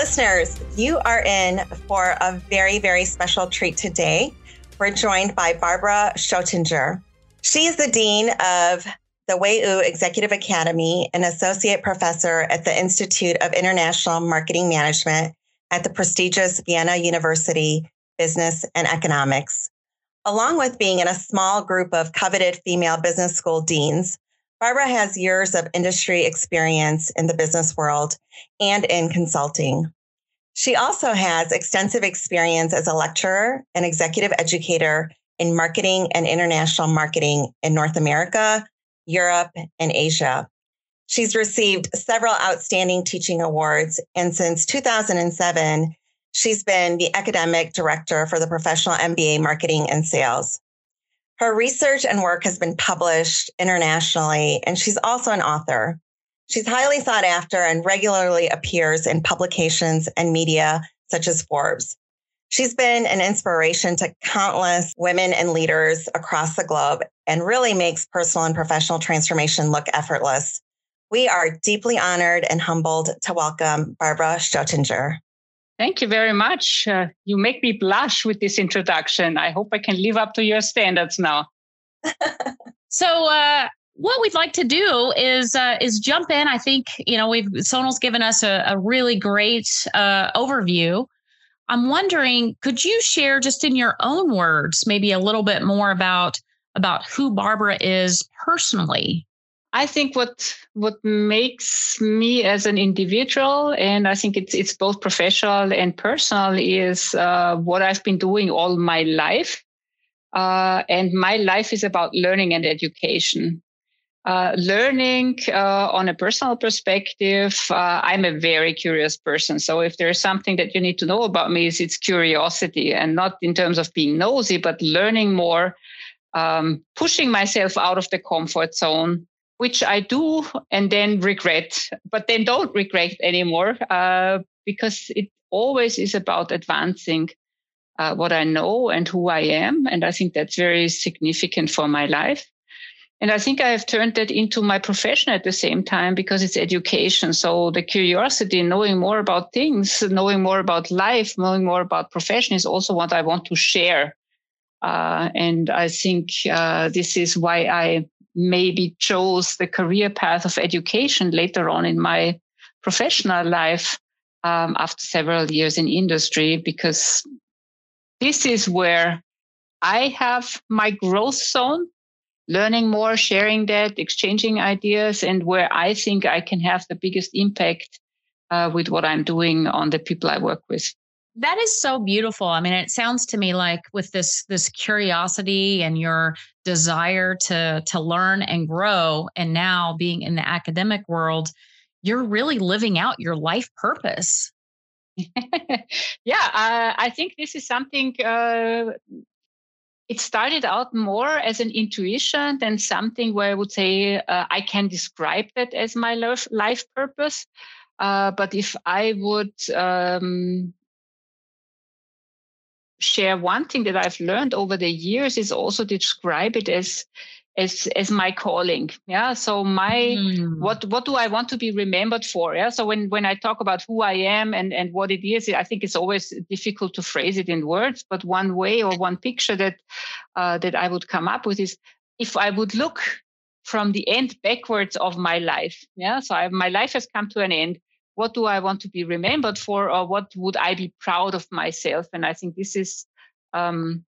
Listeners, you are in for a very, very special treat today. We're joined by Barbara Stöttinger. She is the Dean of the WU Executive Academy and Associate Professor at the Institute of International Marketing Management at the prestigious Vienna University Business and Economics. Along with being in a small group of coveted female business school deans, Barbara has years of industry experience in the business world and in consulting. She also has extensive experience as a lecturer and executive educator in marketing and international marketing in North America, Europe, and Asia. She's received several outstanding teaching awards, and since 2007, she's been the academic director for the professional MBA marketing and sales. Her research and work has been published internationally, and she's also an author. She's highly sought after and regularly appears in publications and media such as Forbes. She's been an inspiration to countless women and leaders across the globe and really makes personal and professional transformation look effortless. We are deeply honored and humbled to welcome Barbara Stöttinger. Thank you very much. Uh, you make me blush with this introduction. I hope I can live up to your standards now. so, uh, what we'd like to do is uh, is jump in. I think you know we've Sonal's given us a, a really great uh, overview. I'm wondering, could you share just in your own words, maybe a little bit more about about who Barbara is personally? I think what what makes me as an individual, and I think it's it's both professional and personal, is uh, what I've been doing all my life. Uh, and my life is about learning and education. Uh, learning uh, on a personal perspective, uh, I'm a very curious person. So if there's something that you need to know about me, is it's curiosity, and not in terms of being nosy, but learning more, um, pushing myself out of the comfort zone, which I do and then regret, but then don't regret anymore uh, because it always is about advancing uh, what I know and who I am. And I think that's very significant for my life. And I think I have turned that into my profession at the same time because it's education. So the curiosity, knowing more about things, knowing more about life, knowing more about profession is also what I want to share. Uh, and I think uh, this is why I maybe chose the career path of education later on in my professional life um, after several years in industry, because this is where I have my growth zone, learning more, sharing that, exchanging ideas, and where I think I can have the biggest impact uh, with what I'm doing on the people I work with that is so beautiful. I mean it sounds to me like with this this curiosity and your desire to to learn and grow and now being in the academic world you're really living out your life purpose. Yeah uh, i think this is something uh, it started out more as an intuition than something where i would say uh, i can describe that as my life, purpose. Uh, but if i would um, share one thing that I've learned over the years is also describe it as as as my calling yeah so my mm. what what do i want to be remembered for yeah so when when i talk about who i am and and what it is i think it's always difficult to phrase it in words but one way or one picture that uh, that i would come up with is if i would look from the end backwards of my life yeah so I, my life has come to an end what do I want to be remembered for, or what would I be proud of myself? And I think this is um,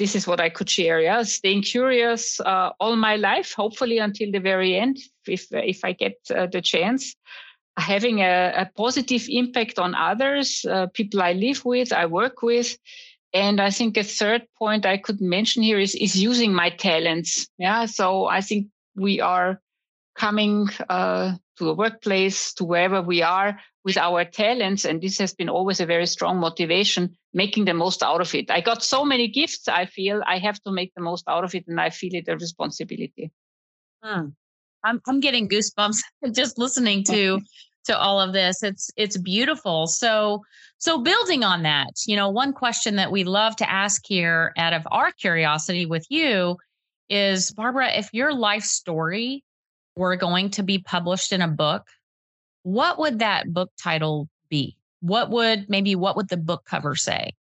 this is what I could share. Yeah, staying curious uh, all my life, hopefully until the very end, if if I get uh, the chance. Having a, a, positive impact on others, uh, people I live with, I work with, and I think a third point I could mention here is is using my talents. Yeah, so I think we are coming uh, to a workplace, to wherever we are with our talents. And this has been always a very strong motivation, making the most out of it. I got so many gifts. I feel I have to make the most out of it. And I feel it a responsibility. Hmm. I'm, I'm getting goosebumps just listening to to all of this it's it's beautiful so so building on that you know one question that we love to ask here out of our curiosity with you is barbara if your life story were going to be published in a book, what would that book title be? What would maybe what would the book cover say?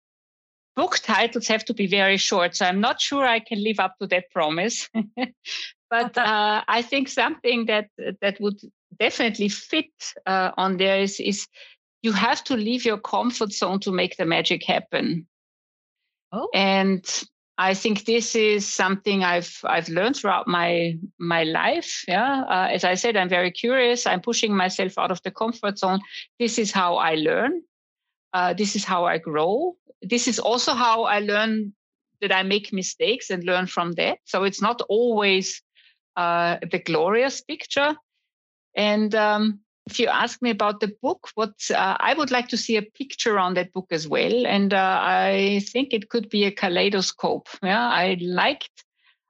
Book titles have to be very short, so I'm not sure I can live up to that promise. but uh, I think something that that would definitely fit uh, on there is is you have to leave your comfort zone to make the magic happen. Oh. And I think this is something I've I've learned throughout my my life. Yeah, uh, as I said, I'm very curious. I'm pushing myself out of the comfort zone. This is how I learn. Uh, this is how I grow. This is also how I learn that I make mistakes and learn from that. So it's not always uh, the glorious picture. And um, if you ask me about the book, what uh, I would like to see a picture on that book as well, and uh, I think it could be a kaleidoscope. Yeah, I liked.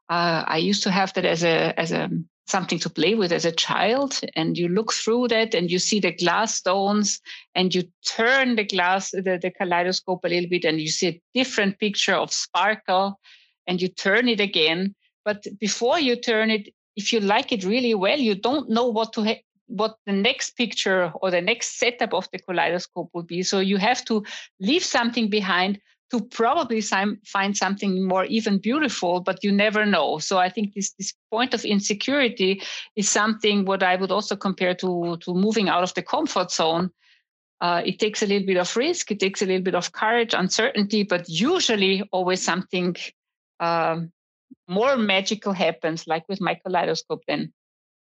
Uh, I used to have that as a as a something to play with as a child, and you look through that and you see the glass stones, and you turn the glass the, the kaleidoscope a little bit, and you see a different picture of sparkle, and you turn it again. But before you turn it, if you like it really well, you don't know what to ha- what the next picture or the next setup of the kaleidoscope will be. So you have to leave something behind to probably find something more even beautiful, but you never know. So I think this this point of insecurity is something what I would also compare to to moving out of the comfort zone. Uh, it takes a little bit of risk, it takes a little bit of courage, uncertainty, but usually always something um, more magical happens, like with my kaleidoscope. Then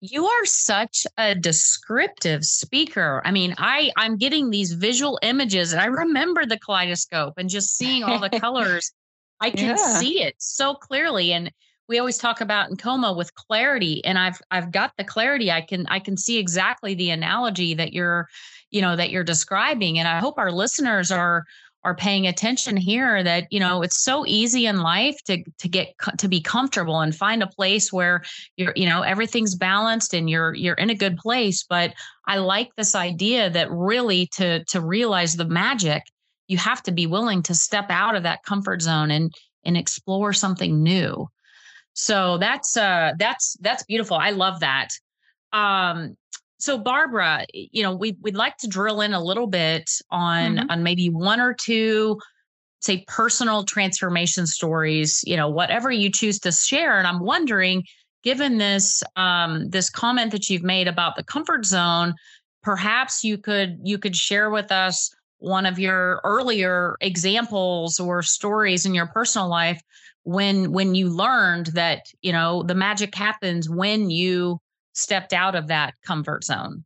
you are such a descriptive speaker. I mean, I I'm getting these visual images and I remember the kaleidoscope and just seeing all the colors. I can yeah. see it so clearly and we always talk about in COMO with clarity and I've I've got the clarity. I can I can see exactly the analogy that you're you know that you're describing and I hope our listeners are are paying attention here that you know it's so easy in life to to get to be comfortable and find a place where you're you know everything's balanced and you're you're in a good place. But i like this idea that really to to realize the magic you have to be willing to step out of that comfort zone and and explore something new. So that's uh that's that's beautiful. I love that. Um so barbara you know we, we'd like to drill in a little bit on mm-hmm. on maybe one or two say personal transformation stories you know whatever you choose to share and i'm wondering given this um, this comment that you've made about the comfort zone perhaps you could you could share with us one of your earlier examples or stories in your personal life when when you learned that you know the magic happens when you stepped out of that comfort zone?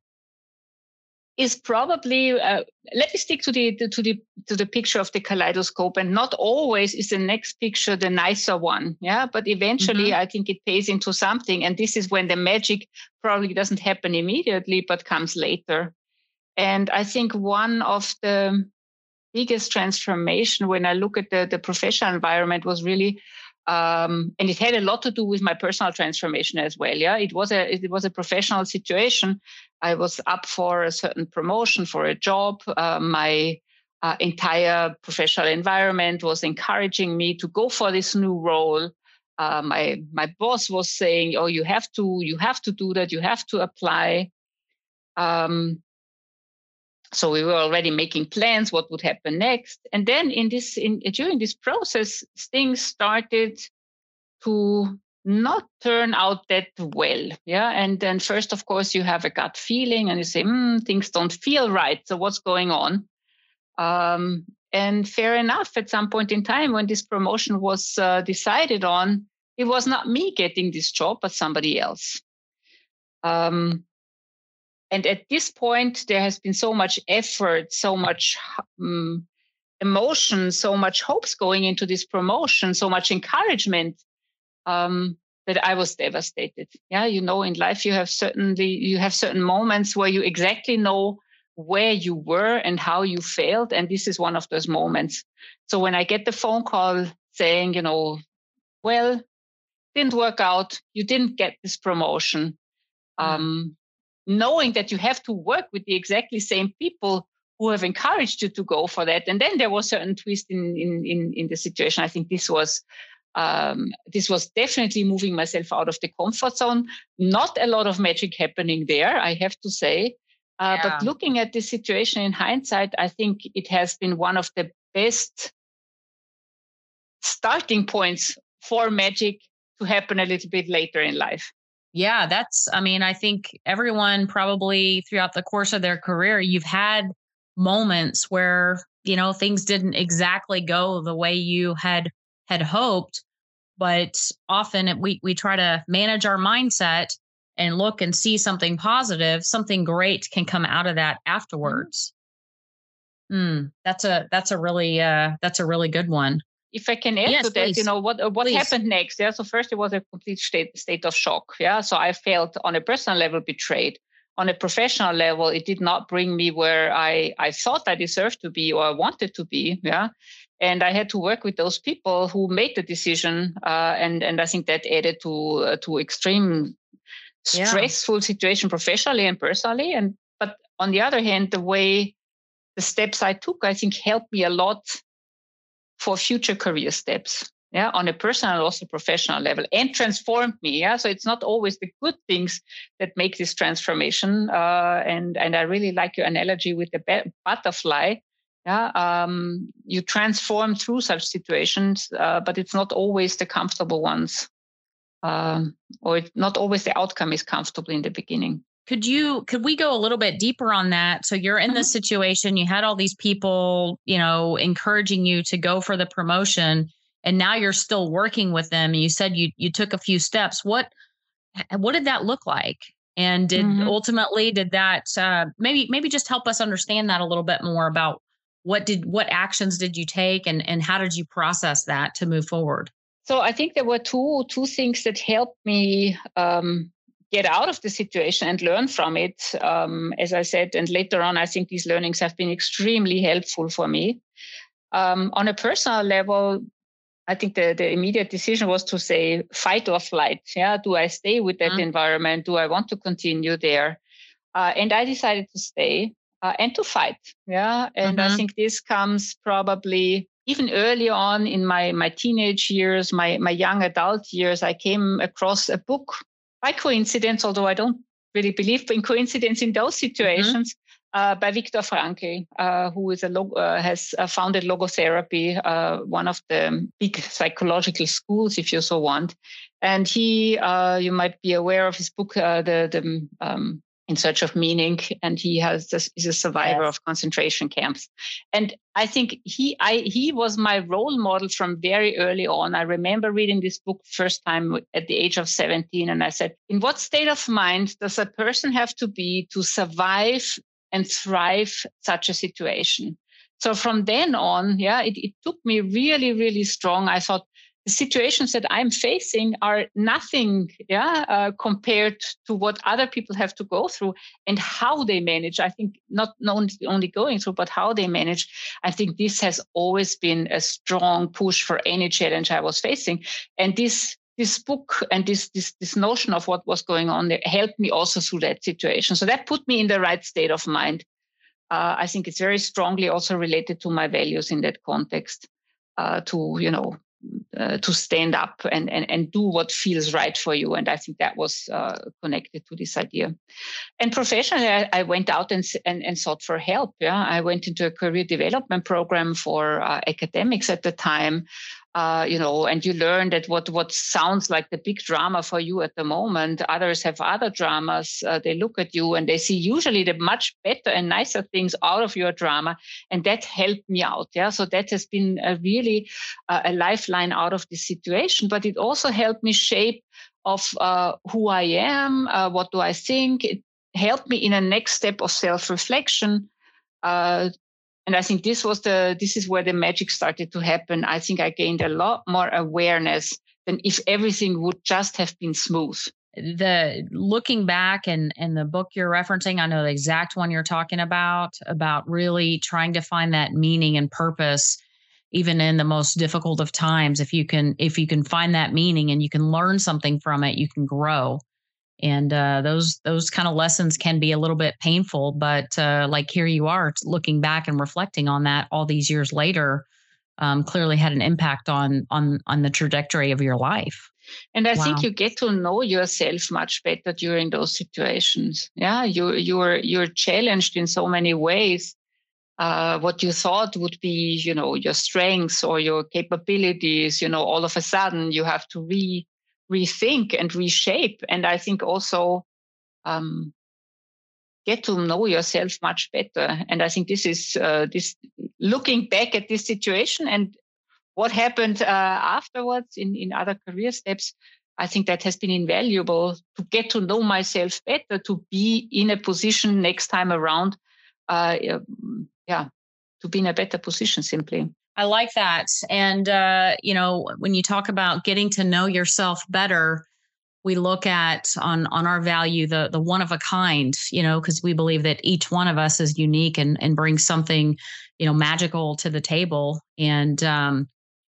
Is probably uh, let me stick to the, to the to the picture of the kaleidoscope, and not always is the next picture the nicer one. Yeah, but eventually mm-hmm. I think it pays into something, and this is when the magic probably doesn't happen immediately, but comes later. And I think one of the biggest transformation when I look at the, the professional environment was really um, and it had a lot to do with my personal transformation as well. Yeah, it was a it was a professional situation. I was up for a certain promotion for a job. Uh, my uh, entire professional environment was encouraging me to go for this new role. Uh, my my boss was saying, "Oh, you have to you have to do that. You have to apply." Um, so we were already making plans what would happen next. And then in this in during this process things started to not turn out that well yeah. And then first of course you have a gut feeling and you say mm, things don't feel right. So what's going on? Um, and fair enough at some point in time when this promotion was uh, decided on it was not me getting this job but somebody else. Um, and at this point, there has been so much effort, so much um, emotion, so much hopes going into this promotion, so much encouragement um, that I was devastated. Yeah, you know, in life you have certainly you have certain moments where you exactly know where you were and how you failed, and this is one of those moments. So when I get the phone call saying, you know, well, didn't work out, you didn't get this promotion. Mm. Um, knowing that you have to work with the exactly same people who have encouraged you to go for that. And then there was certain twist in in in, in the situation. I think this was um, this was definitely moving myself out of the comfort zone. Not a lot of magic happening there, I have to say. Uh, yeah. But looking at the situation in hindsight, I think it has been one of the best starting points for magic to happen a little bit later in life. Yeah, that's, I mean, I think everyone probably throughout the course of their career, you've had moments where, you know, things didn't exactly go the way you had had hoped but often we we try to manage our mindset and look and see something positive something great can come out of that mm-hmm. afterwards mm, that's a that's a really uh that's a really good one if I can add yes, to that, please. you know what uh, what please. happened next? Yeah, so first it was a complete state state of shock. Yeah, so I felt on a personal level betrayed. On a professional level, it did not bring me where I I thought I deserved to be or wanted to be. Yeah, and I had to work with those people who made the decision, uh, and and I think that added to uh, to extreme stressful yeah. situation professionally and personally. And but on the other hand, the way the steps I took, I think, helped me a lot for future career steps. Yeah, on a personal also professional level, and transformed me. Yeah, so it's not always the good things that make this transformation. Uh, and and I really like your analogy with the butterfly yeah um, you transform through such situations uh, but it's not always the comfortable ones um, or it, not always the outcome is comfortable in the beginning could you could we go a little bit deeper on that so you're in mm-hmm. this situation you had all these people you know encouraging you to go for the promotion and now you're still working with them and you said you you took a few steps what what did that look like and did mm-hmm. ultimately did that uh, maybe maybe just help us understand that a little bit more about what did what actions did you take and and how did you process that to move forward so i think there were two two things that helped me um, get out of the situation and learn from it um, as i said and later on i think these learnings have been extremely helpful for me um, on a personal level i think the, the immediate decision was to say fight or flight yeah do i stay with that mm-hmm. environment do i want to continue there uh, and i decided to stay uh, and to fight. Yeah. And mm-hmm. I think this comes probably even early on in my, my teenage years, my, my young adult years, I came across a book by coincidence, although I don't really believe in coincidence in those mm-hmm. situations. Mm-hmm. Uh, by Viktor Frankl, uh, who is a log- uh, has uh, founded logotherapy, uh, one of the big psychological schools, if you so want. And he, uh, you might be aware of his book, the the um, in search of meaning and he has this, is a survivor yes. of concentration camps. And i think he i he was my role model from very early on. I remember reading this book first time at the age of 17 and i said in what state of mind does a person have to be to survive and thrive such a situation? So from then on yeah it, it took me really really strong. I thought situations that I'm facing are nothing, yeah, uh, compared to what other people have to go through and how they manage. I think not, not only going through, but how they manage. I think this has always been a strong push for any challenge I was facing, and this this book and this this this notion of what was going on there helped me also through that situation. So that put me in the right state of mind. Uh, I think it's very strongly also related to my values in that context. Uh, to you know uh, to stand up and, and, and do what feels right for you. And I think that was uh, connected to this idea. And professionally, I, I went out and, and, and, sought for help. Yeah, I went into a career development program for uh, academics at the time uh, you know, and you learn that what what sounds like the big drama for you at the moment, others have other dramas. Uh, they look at you and they see usually the much better and nicer things out of your drama, and that helped me out. Yeah, so that has been a really uh, a lifeline out of this situation. But it also helped me shape of uh, who I am, uh, what do I think. It helped me in a next step of self reflection uh, and i think this was the this is where the magic started to happen. I think i gained a lot more awareness than if everything would just have been smooth. The looking back and and the book you're referencing i know the exact one you're talking about about really trying to find that meaning and purpose even in the most difficult of times. If you can if you can find that meaning and you can learn something from it you can grow and uh, those those kind of lessons can be a little bit painful but uh, like here you are looking back and reflecting on that all these years later um, clearly had an impact on on on the trajectory of your life And I wow. think you get to know yourself much better during those situations. Yeah, you you're you're challenged in so many ways. Uh, what you thought would be, you know, your strengths or your capabilities, you know, all of a sudden you have to re rethink and reshape. And I think also um, get to know yourself much better. And I think this is uh, this looking back at this situation and what happened uh, afterwards in, in other career steps. I think that has been invaluable to get to know myself better, to be in a position next time around. Uh, yeah, to be in a better position simply. I like that. And, uh, you know, when you talk about getting to know yourself better, we look at on on our value the the one of a kind you know because we believe that each one of us is unique and and brings something you know magical to the table. And um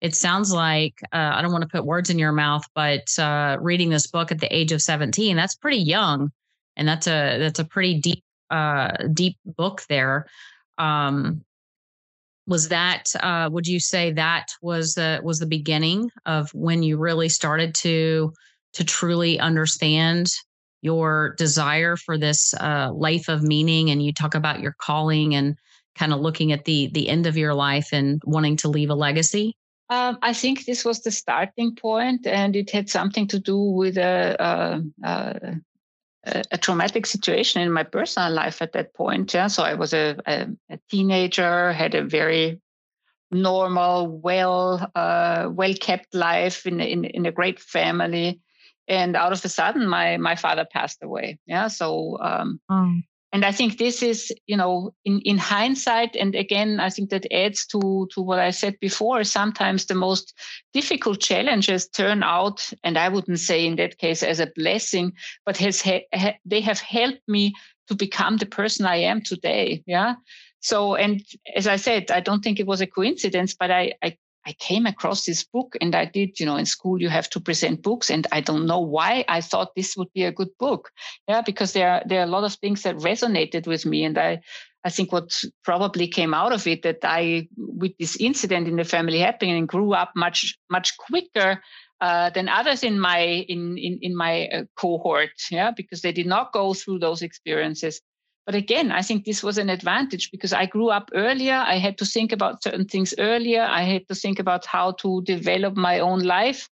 it sounds like uh, i don't want to put words in your mouth but uh reading this book at the age of 17 that's pretty young. And that's a that's a pretty deep uh deep book there. Um was that uh would you say that was uh was the beginning of when you really started to to truly understand your desire for this uh, life of meaning? And you talk about your calling and kind of looking at the the end of your life and wanting to leave a legacy? Um, I think this was the starting point, and it had something to do with a, a, a, a traumatic situation in my personal life at that point. Yeah, so I was a, a teenager, had a very normal, well, uh, well kept life in, in in a great family, and out of a sudden my my father passed away yeah so um, mm. And i think this is you know in in hindsight and again i think that adds to to what i said before sometimes the most difficult challenges turn out and i wouldn't say in that case as a blessing but has ha- ha- they have helped me to become the person i am today yeah? So and as i said i don't think it was a coincidence but i i I came across this book and I did, you know, in school you have to present books and I don't know why I thought this would be a good book. Yeah, because there are there are a lot of things that resonated with me and I I think what probably came out of it that I with this incident in the family happening and grew up much much quicker uh, than others in my in in in my uh, cohort yeah because they did not go through those experiences but again, I think this was an advantage because I grew up earlier. I had to think about certain things earlier. I had to think about how to develop my own life.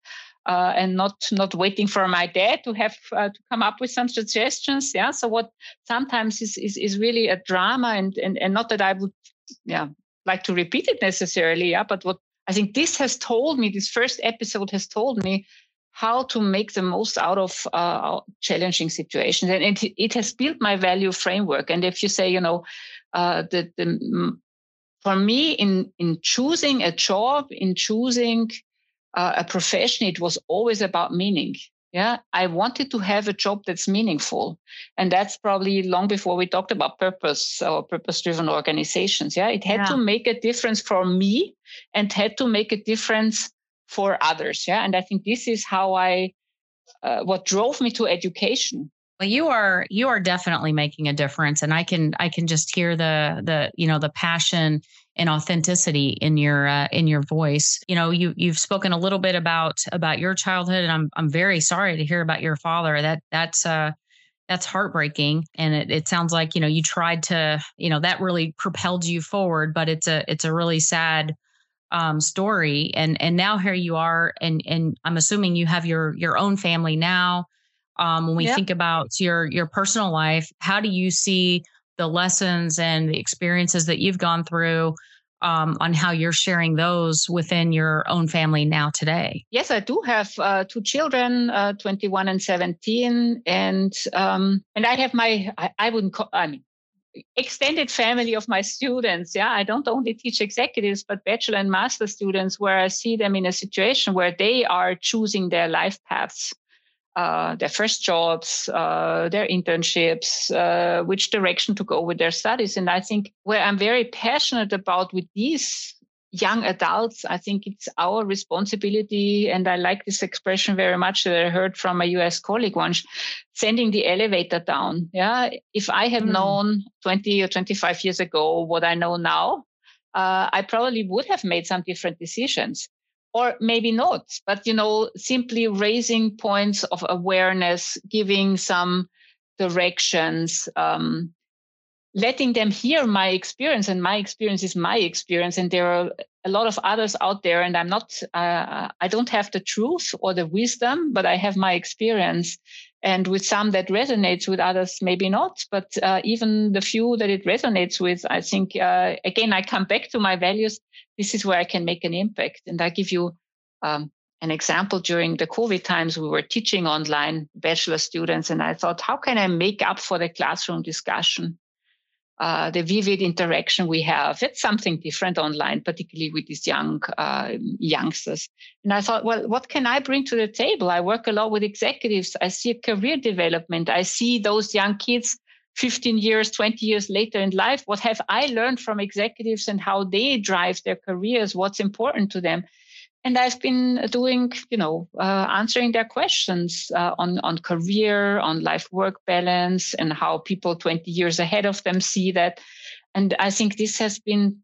Uh, and not not waiting for my dad to have uh, to come up with some suggestions. Yeah. So what sometimes is is, is really a drama, and, and and not that I would yeah like to repeat it necessarily. Yeah. But what I think this has told me, this first episode has told me how to make the most out of uh, challenging situations. And it, it has built my value framework. And if you say, you know, uh, the, the, for me, in, in choosing a job, in choosing uh, a profession, it was always about meaning. Yeah, I wanted to have a job that's meaningful. And that's probably long before we talked about purpose or purpose driven organizations. Yeah, it had yeah. to make a difference for me and had to make a difference for others. Yeah. And I think this is how I, uh, what drove me to education. Well, you are you are definitely making a difference, and I can I can just hear the the you know the passion and authenticity in your uh, in your voice. You know, you you've spoken a little bit about about your childhood, and I'm I'm very sorry to hear about your father. That that's uh that's heartbreaking and it, it sounds like you know you tried to you know that really propelled you forward but it's a it's a really sad um, story. And and now here you are and and i'm assuming you have your your own family now. Um, when we yep. think about your your personal life how do you see the lessons and the experiences that you've gone through um, on how you're sharing those within your own family now today? Yes i do have uh, two children uh, 21 and 17 and um, and i have my I, I wouldn't call i mean extended family of my students. Yeah, I don't only teach executives, but bachelor and master students, where I see them in a situation where they are choosing their life paths, uh, their first jobs, uh, their internships, uh, which direction to go with their studies. And I think where I'm very passionate about with these young adults, I think it's our responsibility. And I like this expression very much that I heard from a US colleague once sending the elevator down. Yeah. If I had mm. known 20 or 25 years ago what I know now, uh, I probably would have made some different decisions. or maybe not but you know simply raising points of awareness giving some directions um, letting them hear my experience and my experience is my experience and there are a lot of others out there and i'm not uh, i don't have the truth or the wisdom but i have my experience and with some that resonates with others maybe not but uh, even the few that it resonates with i think uh, again i come back to my values. This is where i can make an impact and i give you um, an example. During the covid times we were teaching online bachelor students and i thought how can i make up for the classroom discussion uh, the vivid interaction we have. It's something different online, particularly with these young uh, youngsters. And I thought, well, what can I bring to the table? I work a lot with executives. I see career development. I see those young kids 15 years, 20 years later in life. What have I learned from executives and how they drive their careers? What's important to them? And I've been doing, you know, uh, answering their questions uh, on on career, on life work balance, and how people 20 years ahead of them see that. And I think this has been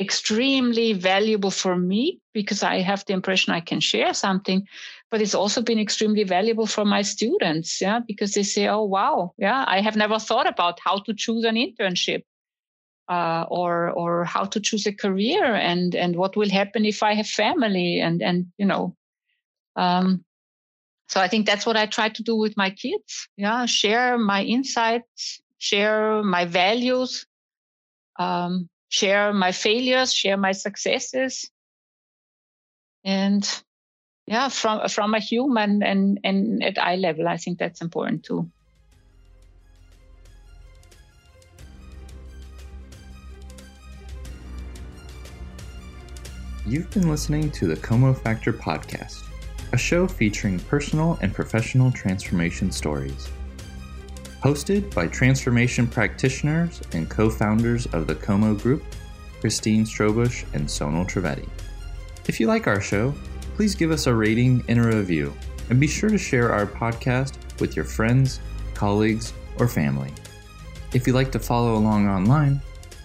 extremely valuable for me because I have the impression I can share something, but it's also been extremely valuable for my students, yeah, because they say, "Oh, wow, yeah, I have never thought about how to choose an internship." Uh, or or how to choose a career and and what will happen if I have family and and you know um, so I think that's what I try to do with my kids. Yeah share my insights share my values um, share my failures share my successes. And yeah from from a human and and at eye level I think that's important too You've been listening to the Como Factor podcast, a show featuring personal and professional transformation stories. Hosted by transformation practitioners and co founders of the Como Group, Christine Strobush and Sonal Trivedi. If you like our show, please give us a rating and a review, and be sure to share our podcast with your friends, colleagues, or family. If you'd like to follow along online,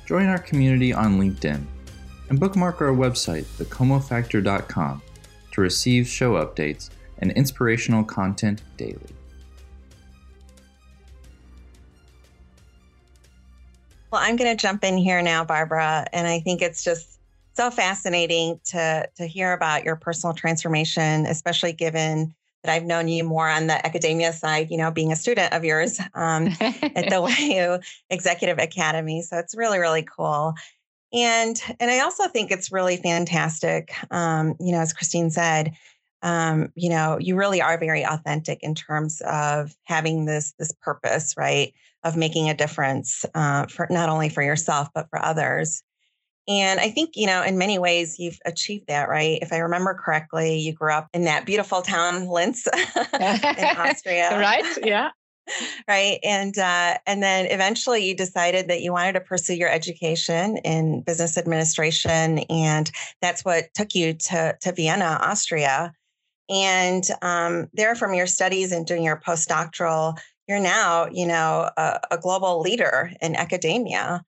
join our community on LinkedIn and bookmark our website, thecomofactor.com, to receive show updates and inspirational content daily. Well, I'm going to jump in here now, Barbara, and I think it's just so fascinating to to hear about your personal transformation, especially given that I've known you more on the academia side, you know, being a student of yours um, at the WU Executive Academy. So it's really, really cool and and i also think it's really fantastic um, you know as christine said um, you know you really are very authentic in terms of having this this purpose right of making a difference uh, for not only for yourself but for others. And i think you know in many ways you've achieved that right? If i remember correctly you grew up in that beautiful town linz in austria. Right yeah right? And uh, and then eventually you decided that you wanted to pursue your education in business administration and that's what took you to, to vienna austria. And um, there from your studies and doing your postdoctoral you're now you know a, a global leader in academia.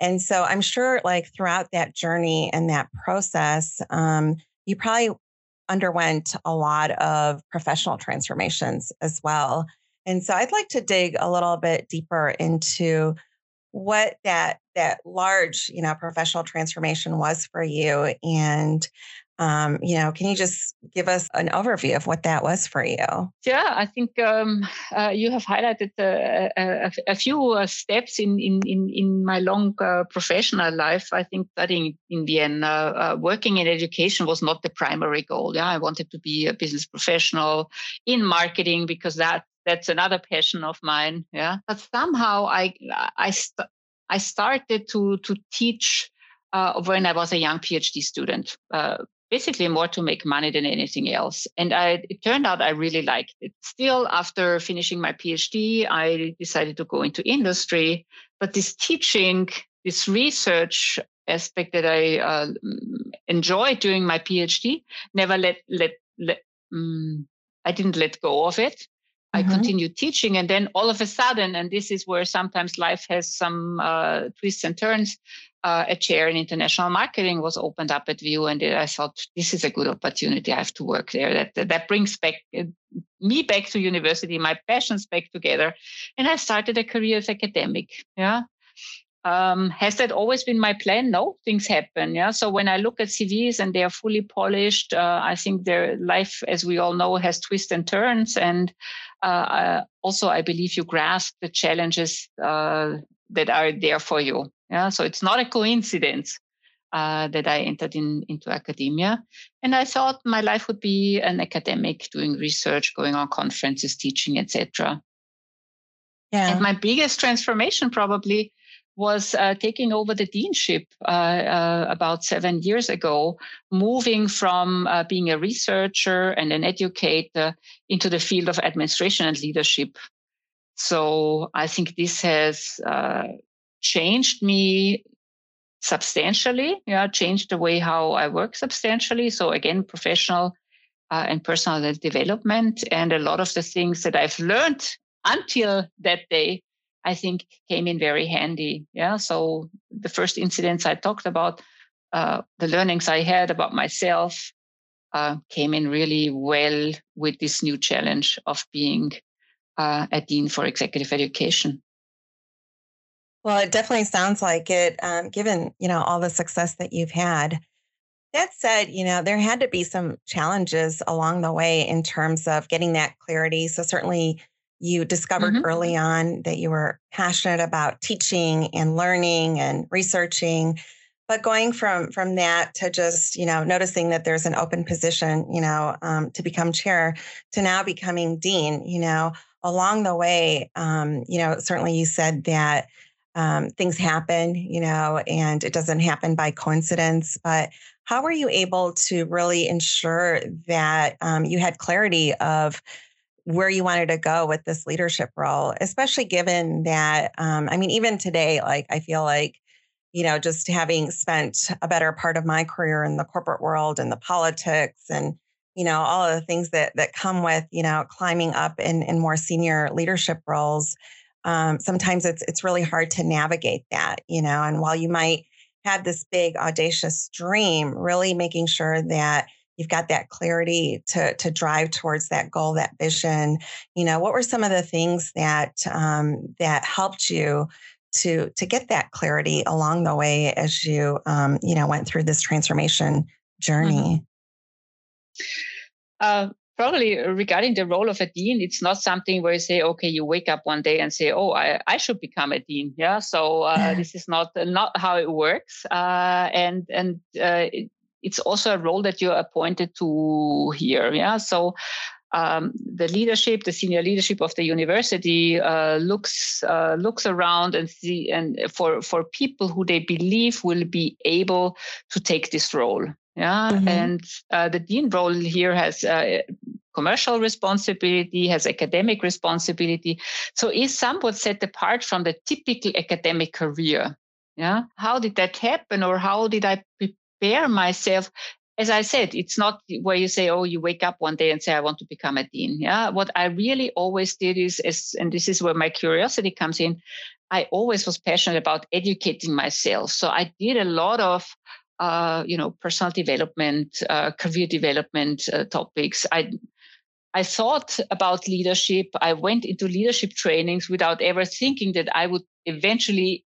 And so i'm sure like throughout that journey and that process um, you probably underwent a lot of professional transformations as well and so I'd like to dig a little bit deeper into what that that large, you know, professional transformation was for you and um, you know, can you just give us an overview of what that was for you? Yeah, I think um, uh, you have highlighted a, a, a few uh, steps in, in, in, my long uh, professional life. I think studying in Vienna, uh, working in education was not the primary goal. Yeah, I wanted to be a business professional in marketing because that that's another passion of mine. Yeah, but somehow I I st- I started to to teach uh, when I was a young PhD student. Uh, basically more to make money than anything else. And I, it turned out I really liked it. Still, after finishing my PhD, I decided to go into industry. But this teaching, this research aspect that I uh, enjoyed during my PhD, never let let let. Um, I didn't let go of it. I mm-hmm. continued teaching, and then all of a sudden, and this is where sometimes life has some uh, twists and turns. uh, a chair in international marketing was opened up at WU, and I thought this is a good opportunity. I have to work there. That that brings back uh, me back to university, my passions back together, and I started a career as academic. Yeah. Um, has that always been my plan? No, things happen. Yeah. So when I look at CVs and they are fully polished, uh, I think their life, as we all know, has twists and turns. And uh, also, I believe you grasp the challenges uh, that are there for you. Yeah, so it's not a coincidence uh, that I entered in, into academia. And I thought my life would be an academic, doing research, going on conferences, teaching, etc. Yeah. And my biggest transformation probably was uh, taking over the deanship uh, uh, about seven years ago, moving from uh, being a researcher and an educator into the field of administration and leadership. So I think this has uh, changed me substantially. Yeah, changed the way how I work substantially. So again, professional uh, and personal development, and a lot of the things that I've learned until that day, I think came in very handy. Yeah. So the first incidents I talked about, uh, the learnings I had about myself, uh, came in really well with this new challenge of being uh, a dean for executive education. Well, it definitely sounds like it, um, given you know all the success that you've had. That said, you know there had to be some challenges along the way in terms of getting that clarity. So certainly, you discovered mm-hmm. early on that you were passionate about teaching and learning and researching, but going from from that to just you know noticing that there's an open position, you know, um, to become chair, to now becoming dean. You know, along the way, um, you know, certainly you said that um, things happen, you know, and it doesn't happen by coincidence. But how were you able to really ensure that um, you had clarity of where you wanted to go with this leadership role, especially given that, um, I mean, even today, like I feel like, you know, just having spent a better part of my career in the corporate world and the politics and you know all of the things that that come with you know climbing up in in more senior leadership roles um, sometimes it's it's really hard to navigate that, you know. And while you might have this big audacious dream, really making sure that you've got that clarity to to drive towards that goal, that vision. You know, what were some of the things that um, that helped you to to get that clarity along the way as you um, you know went through this transformation journey? Mm-hmm. Uh, probably regarding the role of a dean, it's not something where you say, okay, you wake up one day and say, oh, I, I should become a dean. Yeah. So uh, this is not not how it works. Uh, and and uh, it, it's also a role that you're appointed to here. Yeah. So um, the leadership, the senior leadership of the university, uh, looks uh, looks around and see and for for people who they believe will be able to take this role. Yeah, mm-hmm. and uh, the dean role here has uh, commercial responsibility, has academic responsibility, so is somewhat set apart from the typical academic career. Yeah, how did that happen, or how did I prepare myself? As I said, it's not where you say, "Oh, you wake up one day and say, I want to become a dean." Yeah, what I really always did is, is and this is where my curiosity comes in. I always was passionate about educating myself, so I did a lot of uh, you know, personal development, uh, career development uh, topics. I I thought about leadership. I went into leadership trainings without ever thinking that I would eventually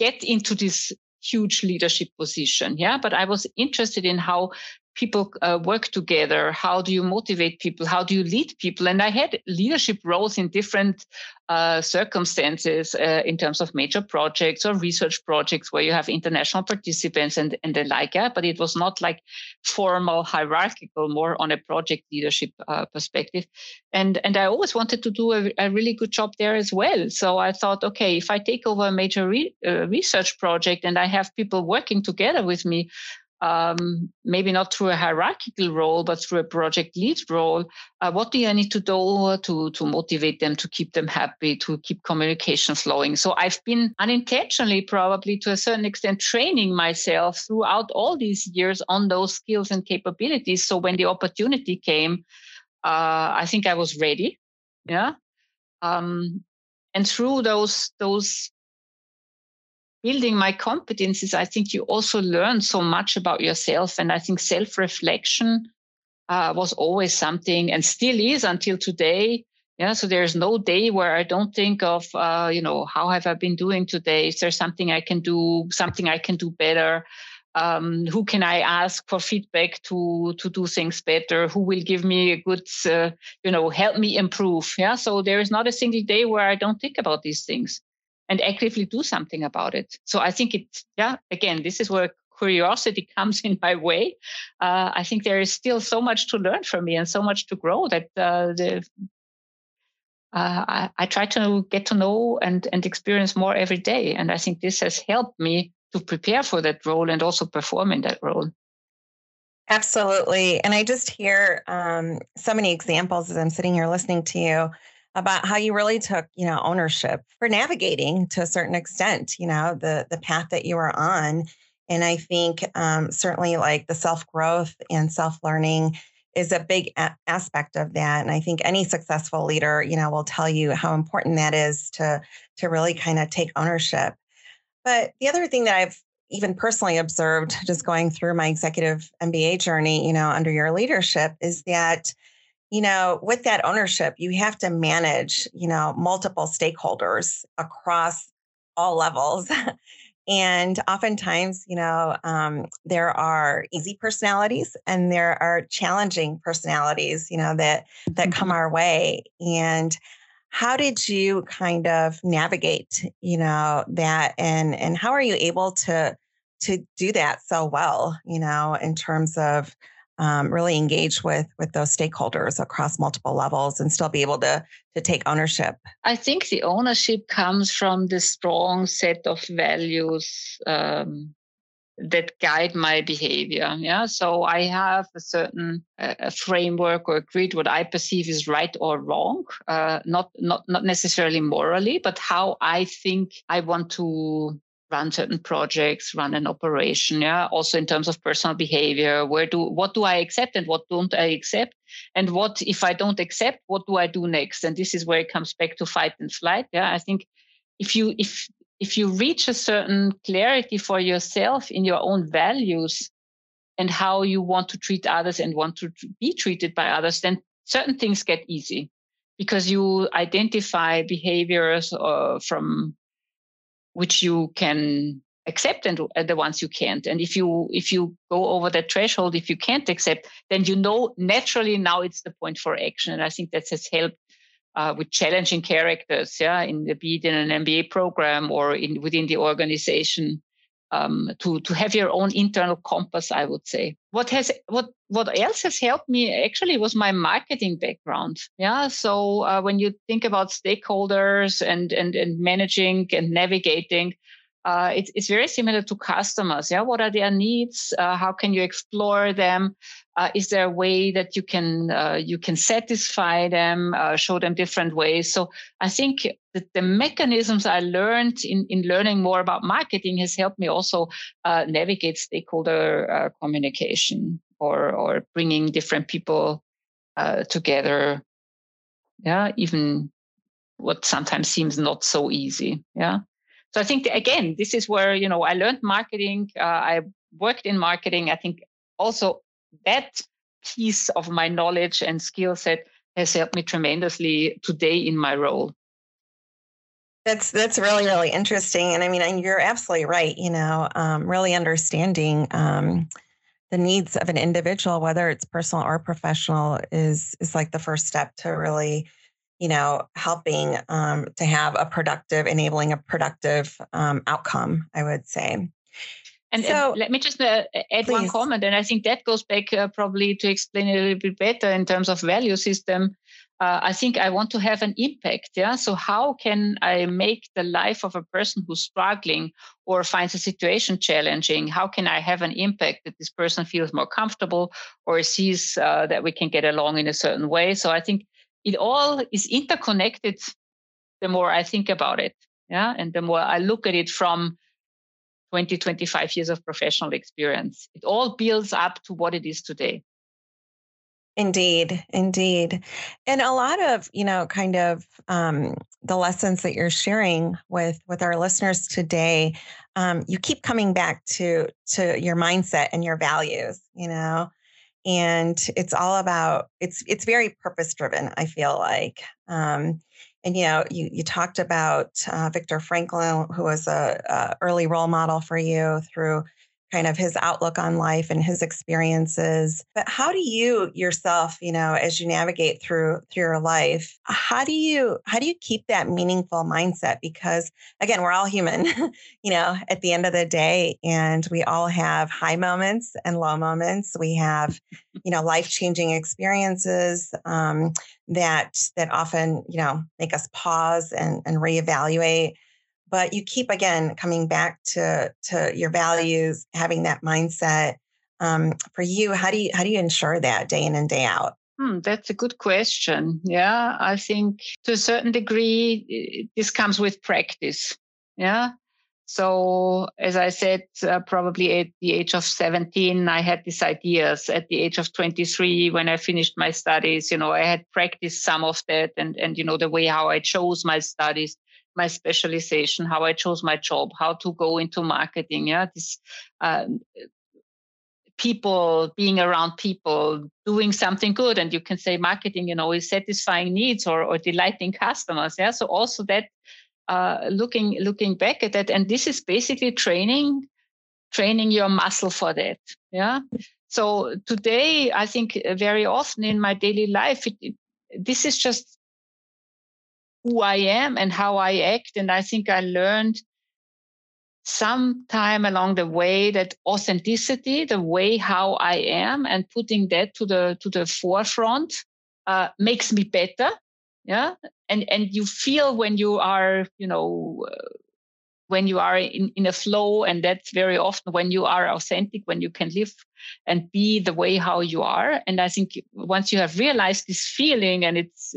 get into this huge leadership position. Yeah, but I was interested in how people uh, work together? How do you motivate people? How do you lead people? And i had leadership roles in different uh, circumstances uh, in terms of major projects or research projects where you have international participants and, and the like yeah? but it was not like formal hierarchical more on a project leadership uh, perspective. And and i always wanted to do a, a, really good job there as well. So i thought okay if i take over a major re- uh, research project and i have people working together with me um, maybe not through a hierarchical role, but through a project lead role. Uh, what do you need to do to, to motivate them, to keep them happy, to keep communication flowing? So I've been unintentionally, probably to a certain extent, training myself throughout all these years on those skills and capabilities. So when the opportunity came, uh, I think I was ready. Yeah. Um, and through those those building my competencies, I think you also learn so much about yourself. And I think self reflection uh, was always something and still is until today. Yeah. So there's no day where I don't think of, uh, you know, how have I been doing today? Is there something I can do, something I can do better? Um, who can I ask for feedback to to do things better? Who will give me a good, uh, you know, help me improve? Yeah. So there is not a single day where I don't think about these things and actively do something about it. So I think it, yeah, again, this is where curiosity comes in my way. Uh, I think there is still so much to learn from me and so much to grow that uh, the, uh, I, I, try to get to know and, and experience more every day. And I think this has helped me to prepare for that role and also perform in that role. Absolutely. And I just hear um, so many examples as I'm sitting here listening to you about how you really took, you know, ownership for navigating to a certain extent, you know, the the path that you were on. And I think um, certainly like the self growth and self learning is a big a- aspect of that. And I think any successful leader, you know, will tell you how important that is to to really kind of take ownership. But the other thing that I've even personally observed just going through my executive MBA journey, you know, under your leadership is that you know, with that ownership, you have to manage, you know, multiple stakeholders across all levels. and oftentimes, you know, um, there are easy personalities and there are challenging personalities, you know, that that mm-hmm. come our way. And how did you kind of navigate, you know, that and and how are you able to to do that so well, you know, in terms of um, really engage with with those stakeholders across multiple levels and still be able to to take ownership. I think the ownership comes from the strong set of values um, that guide my behavior yeah? So i have a certain uh, framework or grid what i perceive is right or wrong uh, not not not necessarily morally but how i think i want to run certain projects, run an operation. Yeah. Also in terms of personal behavior, where do what do I accept and what don't I accept? And what if I don't accept, what do I do next? And this is where it comes back to fight and flight. Yeah. I think if you if if you reach a certain clarity for yourself in your own values and how you want to treat others and want to be treated by others, then certain things get easy because you identify behaviors uh, from which you can accept and the ones you can't. And if you if you go over that threshold if you can't accept then you know naturally now it's the point for action. And i think that has helped uh, with challenging characters yeah in the be it in an mba program or in within the organization. Um, to to have your own internal compass i would say. What has what what else has helped me actually was my marketing background yeah so uh, when you think about stakeholders and and and managing and navigating uh, it's, very similar to customers. Yeah, what are their needs? Uh, how can you explore them? Uh, is there a way that you can uh, you can satisfy them, uh, show them different ways? So I think that the mechanisms I learned in in learning more about marketing has helped me also navigate stakeholder communication or or bringing different people together. Yeah, even what sometimes seems not so easy. Yeah. So I think again, this is where you know I learned marketing. Uh, I worked in marketing. I think also that piece of my knowledge and skill set has helped me tremendously today in my role. That's that's really really interesting, and I mean, and you're absolutely right. You know, um, really understanding um, the needs of an individual, whether it's personal or professional, is is like the first step to really you know, helping um, to have a productive, enabling a productive um, outcome, I would say. And so, let me just uh, add please. one comment, and I think that goes back uh, probably to explain it a little bit better in terms of value system. Uh, I think I want to have an impact. Yeah. So how can I make the life of a person who's struggling or finds a situation challenging? How can I have an impact that this person feels more comfortable or sees uh, that we can get along in a certain way? So I think it all is interconnected the more I think about it. Yeah. And the more I look at it from 20, 25 years of professional experience, it all builds up to what it is today. Indeed, indeed. And a lot of, you know, kind of um, the lessons that you're sharing with with our listeners today, um, you keep coming back to to your mindset and your values, you know. And it's all about it's it's very purpose driven, I feel like. Um, and you know, you you talked about uh, Viktor Frankl, who was a, a early role model for you through kind of his outlook on life and his experiences. But how do you yourself, you know, as you navigate through through your life, how do you how do you keep that meaningful mindset? Because again, we're all human, you know, at the end of the day, and we all have high moments and low moments. We have, you know, life changing experiences um, that that often, you know, make us pause and and reevaluate but you keep again coming back to to your values having that mindset um, for you how do you how do you ensure that day in and day out Hmm, that's a good question. Yeah, I think to a certain degree, this comes with practice. Yeah. So, as I said, uh, probably at the age of 17, I had these ideas. At the age of 23, when I finished my studies, you know, I had practiced some of that and, and, you know, the way how I chose my studies my specialization, how I chose my job, how to go into marketing. Yeah, this um, people being around people doing something good, and you can say marketing, you know, is satisfying needs or or delighting customers. Yeah, so also that uh, looking looking back at that, and this is basically training training your muscle for that. Yeah. So today, I think very often in my daily life, it, it, this is just who I am and how I act. And I think I learned sometime along the way that authenticity, the way how I am and putting that to the, to the forefront, uh, makes me better. Yeah. And, and you feel when you are, you know, uh, when you are in, in a flow and that's very often when you are authentic when you can live and be the way how you are. And i think once you have realized this feeling and it's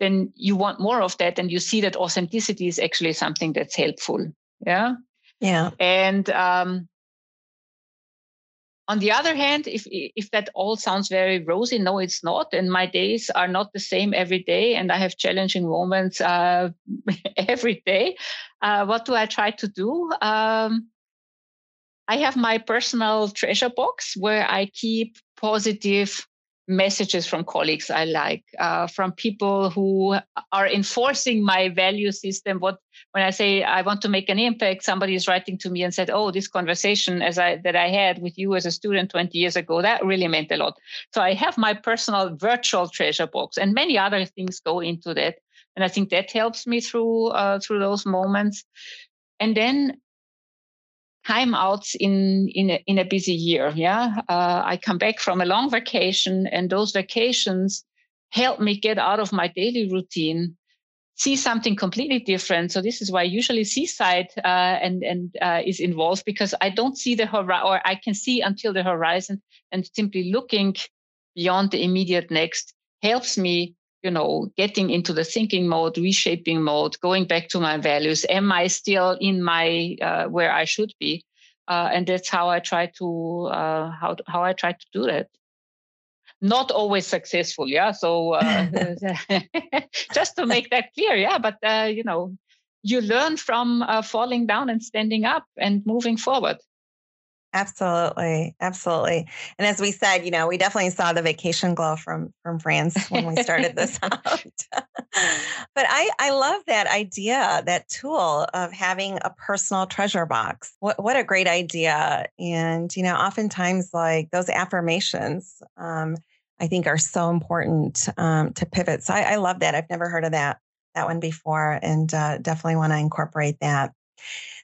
then you want more of that and you see that authenticity is actually something that's helpful. Yeah? Yeah. And um on the other hand, if if that all sounds very rosy, no, it's not. And my days are not the same every day, and I have challenging moments uh, every day. Uh, what do I try to do? Um, I have my personal treasure box where I keep positive messages from colleagues I like, uh, from people who are enforcing my value system. What when I say I want to make an impact, somebody is writing to me and said, "Oh, this conversation as I that I had with you as a student 20 years ago that really meant a lot." So I have my personal virtual treasure box, and many other things go into that, and I think that helps me through uh, through those moments. And then timeouts in in a, in a busy year. Yeah, uh, I come back from a long vacation, and those vacations help me get out of my daily routine, see something completely different. So this is why usually seaside uh, and and uh, is involved because I don't see the horizon, or I can see until the horizon, and simply looking beyond the immediate next helps me you know, getting into the thinking mode, reshaping mode, going back to my values. Am I still in my uh, where I should be? Uh, and that's how I try to uh, how how I try to do that. Not always successful, yeah. So uh, just to make that clear, yeah. But uh, you know, you learn from uh, falling down and standing up and moving forward. Absolutely, absolutely. And as we said, you know, we definitely saw the vacation glow from from France when we started this out. but I I love that idea, that tool of having a personal treasure box. What what a great idea! And you know, oftentimes like those affirmations, um, I think are so important um, to pivot. So I, I, love that. I've never heard of that that one before, and uh, definitely want to incorporate that.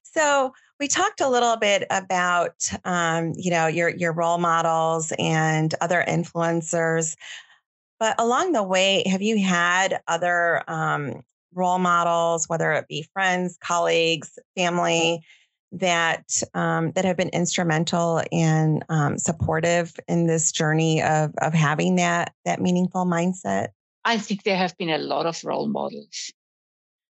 So we talked a little bit about, um, you know, your your role models and other influencers, but along the way, have you had other um, role models, whether it be friends, colleagues, family, that um, that have been instrumental and um, supportive in this journey of of having that that meaningful mindset? I think there have been a lot of role models.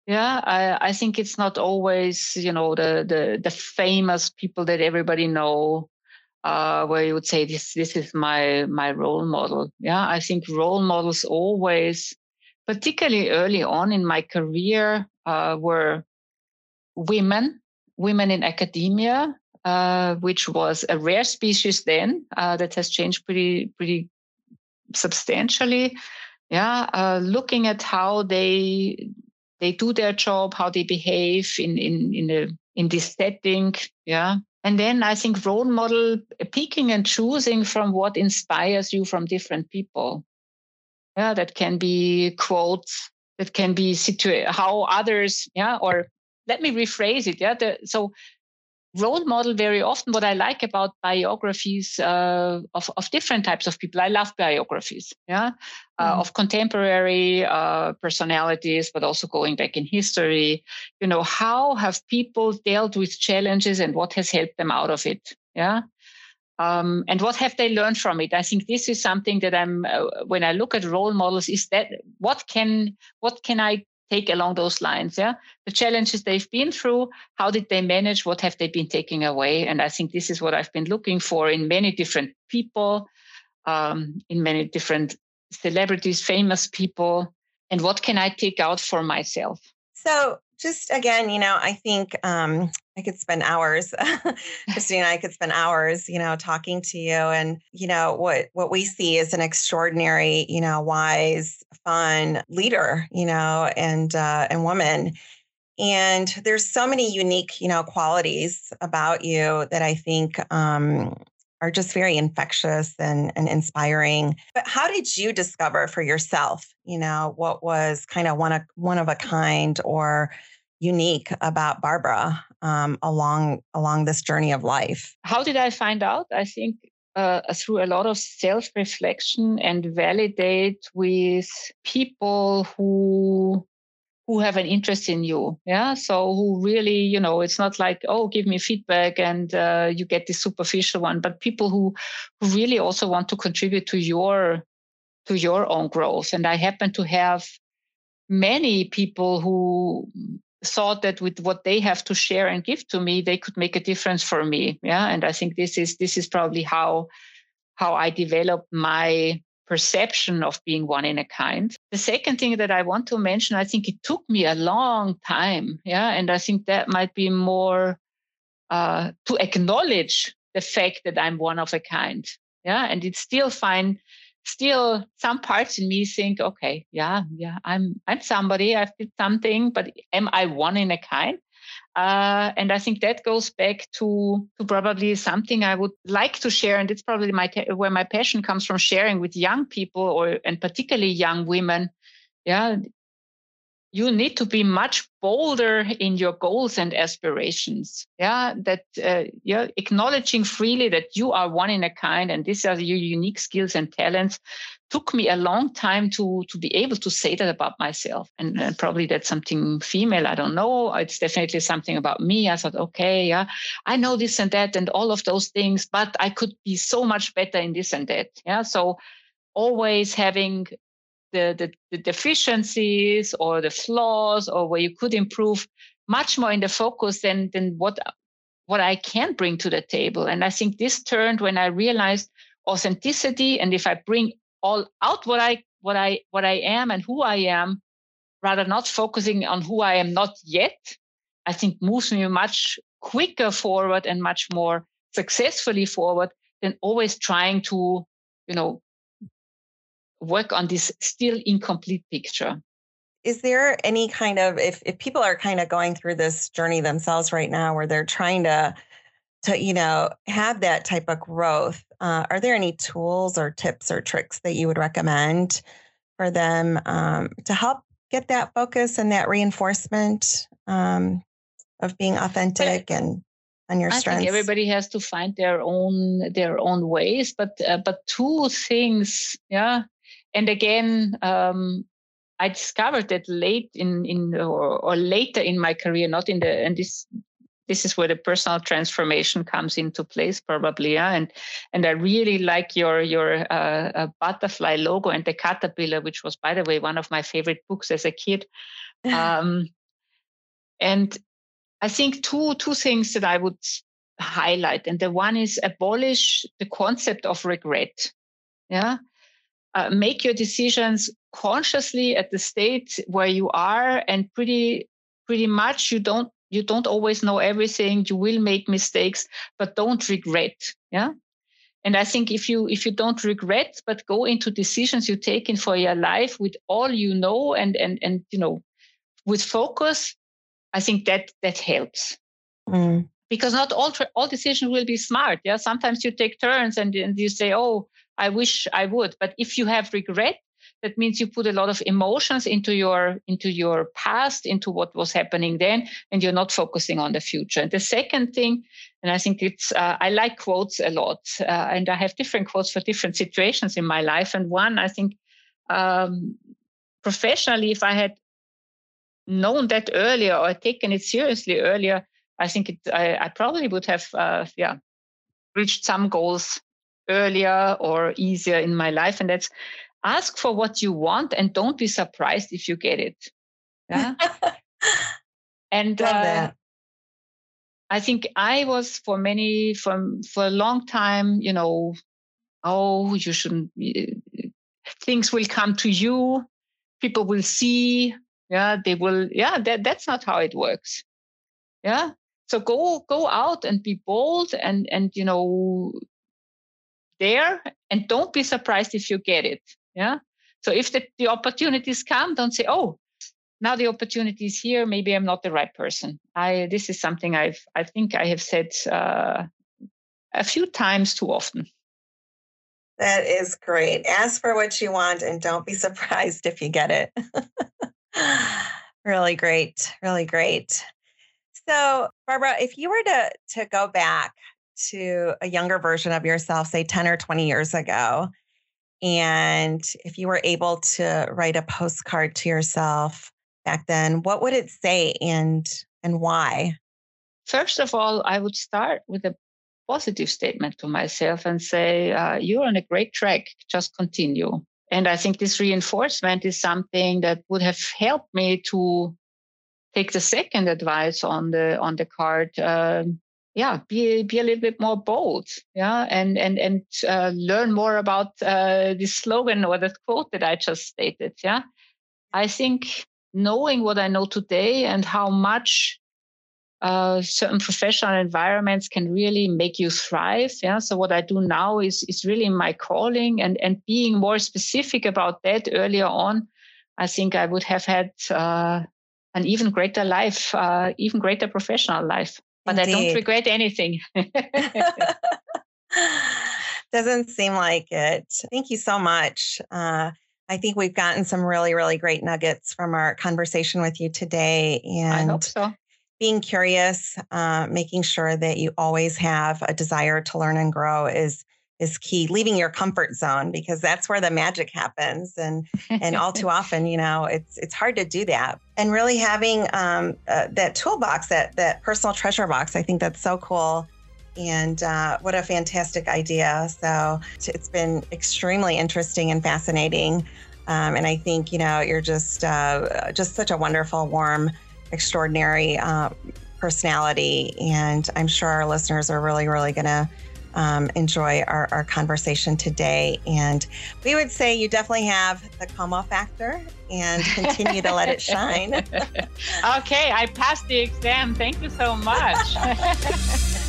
Yeah, I, I think it's not always, you know, the, the, the famous people that everybody know. uh, where you would say this this is my my role model. Yeah, I think role models always, particularly early on in my career, uh, were women, women in academia, uh, which was a rare species then. Uh, that has changed pretty pretty substantially. Yeah, uh, looking at how they they do their job, how they behave in in in a in this setting. Yeah, and then I think role model uh, picking and choosing from what inspires you from different people. Yeah, that can be quotes, that can be situa- how others, yeah, or let me rephrase it. Yeah, the, so role model very often. What i like about biographies uh, of, of different types of people i love biographies yeah? Uh, mm. of contemporary uh, personalities but also going back in history. You know how have people dealt with challenges and what has helped them out of it yeah? Um, and what have they learned from it? I think this is something that i'm uh, when i look at role models is that what can what can i take along those lines yeah? The challenges they've been through how did they manage? What have they been taking away? And i think this is what i've been looking for in many different people um, in many different celebrities famous people. And what can i take out for myself? So just again, you know, I think um, I could spend hours, Christine and I could spend hours, you know, talking to you. And, you know, what what we see is an extraordinary, you know, wise, fun leader, you know, and uh, and woman. And there's so many unique, you know, qualities about you that I think um, are just very infectious and, and inspiring. But how did you discover for yourself, you know, what was kind of one of one of a kind or unique about Barbara um, along along this journey of life? How did I find out? I think uh, through a lot of self reflection and validate with people who who have an interest in you yeah so who really you know it's not like oh give me feedback and uh, you get this superficial one but people who who really also want to contribute to your to your own growth and i happen to have many people who thought that with what they have to share and give to me they could make a difference for me. Yeah and i think this is this is probably how how i developed my perception of being one in a kind. The second thing that i want to mention i think it took me a long time. Yeah and i think that might be more uh, to acknowledge the fact that i'm one of a kind. Yeah and it's still fine still some parts in me think okay yeah yeah i'm i'm somebody i've did something but am i one in a kind? Uh, and i think that goes back to to probably something i would like to share and it's probably my where my passion comes from sharing with young people or and particularly young women yeah you need to be much bolder in your goals and aspirations. Yeah that uh, yeah acknowledging freely that you are one in a kind and these are your unique skills and talents. Took me a long time to to be able to say that about myself. And, and probably that's something female i don't know. It's definitely something about me. I thought okay yeah i know this and that and all of those things but i could be so much better in this and that. Yeah so always having the, the, the deficiencies or the flaws or where you could improve much more in the focus than, than what, what I can bring to the table. And I think this turned when I realized authenticity. And if I bring all out what I, what I, what I am and who I am, rather not focusing on who I am not yet, I think moves me much quicker forward and much more successfully forward than always trying to, you know, work on this still incomplete picture. Is there any kind of if if people are kind of going through this journey themselves right now where they're trying to to you know have that type of growth uh, are there any tools or tips or tricks that you would recommend for them um, to help get that focus and that reinforcement um, of being authentic and on your strengths? I think everybody has to find their own their own ways, but uh, but two things, yeah, and again, um, I discovered that late in in or, or, later in my career, not in the and this this is where the personal transformation comes into place probably yeah and and i really like your your uh, uh, butterfly logo and the caterpillar which was by the way one of my favorite books as a kid um, and i think two two things that i would highlight. And the one is abolish the concept of regret. Yeah. Uh, make your decisions consciously at the state where you are and pretty pretty much you don't you don't always know everything you will make mistakes but don't regret yeah? And i think if you if you don't regret but go into decisions you take in for your life with all you know and and and you know with focus i think that that helps. Mm. because not all all decisions will be smart yeah? Sometimes you take turns and, and you say oh i wish i would. But if you have regret that means you put a lot of emotions into your into your past into what was happening then and you're not focusing on the future. And the second thing and i think it's uh, i like quotes a lot uh, and i have different quotes for different situations in my life. And one i think um, professionally if i had known that earlier or taken it seriously earlier i think it, I, I, probably would have uh, yeah reached some goals earlier or easier in my life and that's ask for what you want and don't be surprised if you get it. Yeah. and uh, I think I was for many from for a long time, you know, oh, you shouldn't. Things will come to you. People will see. Yeah, they will. Yeah, that that's not how it works. Yeah. So go go out and be bold and and you know there and don't be surprised if you get it yeah. So if the, the opportunities come, don't say, oh, now the opportunity is here. Maybe I'm not the right person. I this is something I've I think I have said uh, a few times too often. That is great. Ask for what you want and don't be surprised if you get it. really great. Really great. So, Barbara, if you were to to go back to a younger version of yourself, say 10 or 20 years ago, and if you were able to write a postcard to yourself back then, what would it say and and why? First of all, I would start with a positive statement to myself and say, uh, "You're on a great track. Just continue." And I think this reinforcement is something that would have helped me to take the second advice on the on the card. Um, yeah be be a little bit more bold yeah and and and uh, learn more about uh, the slogan or the quote that i just stated yeah. I think knowing what i know today and how much uh, certain professional environments can really make you thrive yeah. So what i do now is is really my calling and and being more specific about that earlier on i think i would have had uh, an even greater life uh, even greater professional life but Indeed. I don't regret anything. Doesn't seem like it. Thank you so much. Uh, I think we've gotten some really, really great nuggets from our conversation with you today. And I hope so. Being curious, uh, making sure that you always have a desire to learn and grow is is key leaving your comfort zone because that's where the magic happens. And and all too often you know it's it's hard to do that. And really having um, uh, that toolbox that that personal treasure box i think that's so cool. And uh, what a fantastic idea. So it's been extremely interesting and fascinating. Um, and i think you know you're just uh, just such a wonderful warm extraordinary uh, personality. And i'm sure our listeners are really really going to um, enjoy our, our conversation today. And we would say you definitely have the COMO factor and continue to let it shine. okay, I passed the exam. Thank you so much.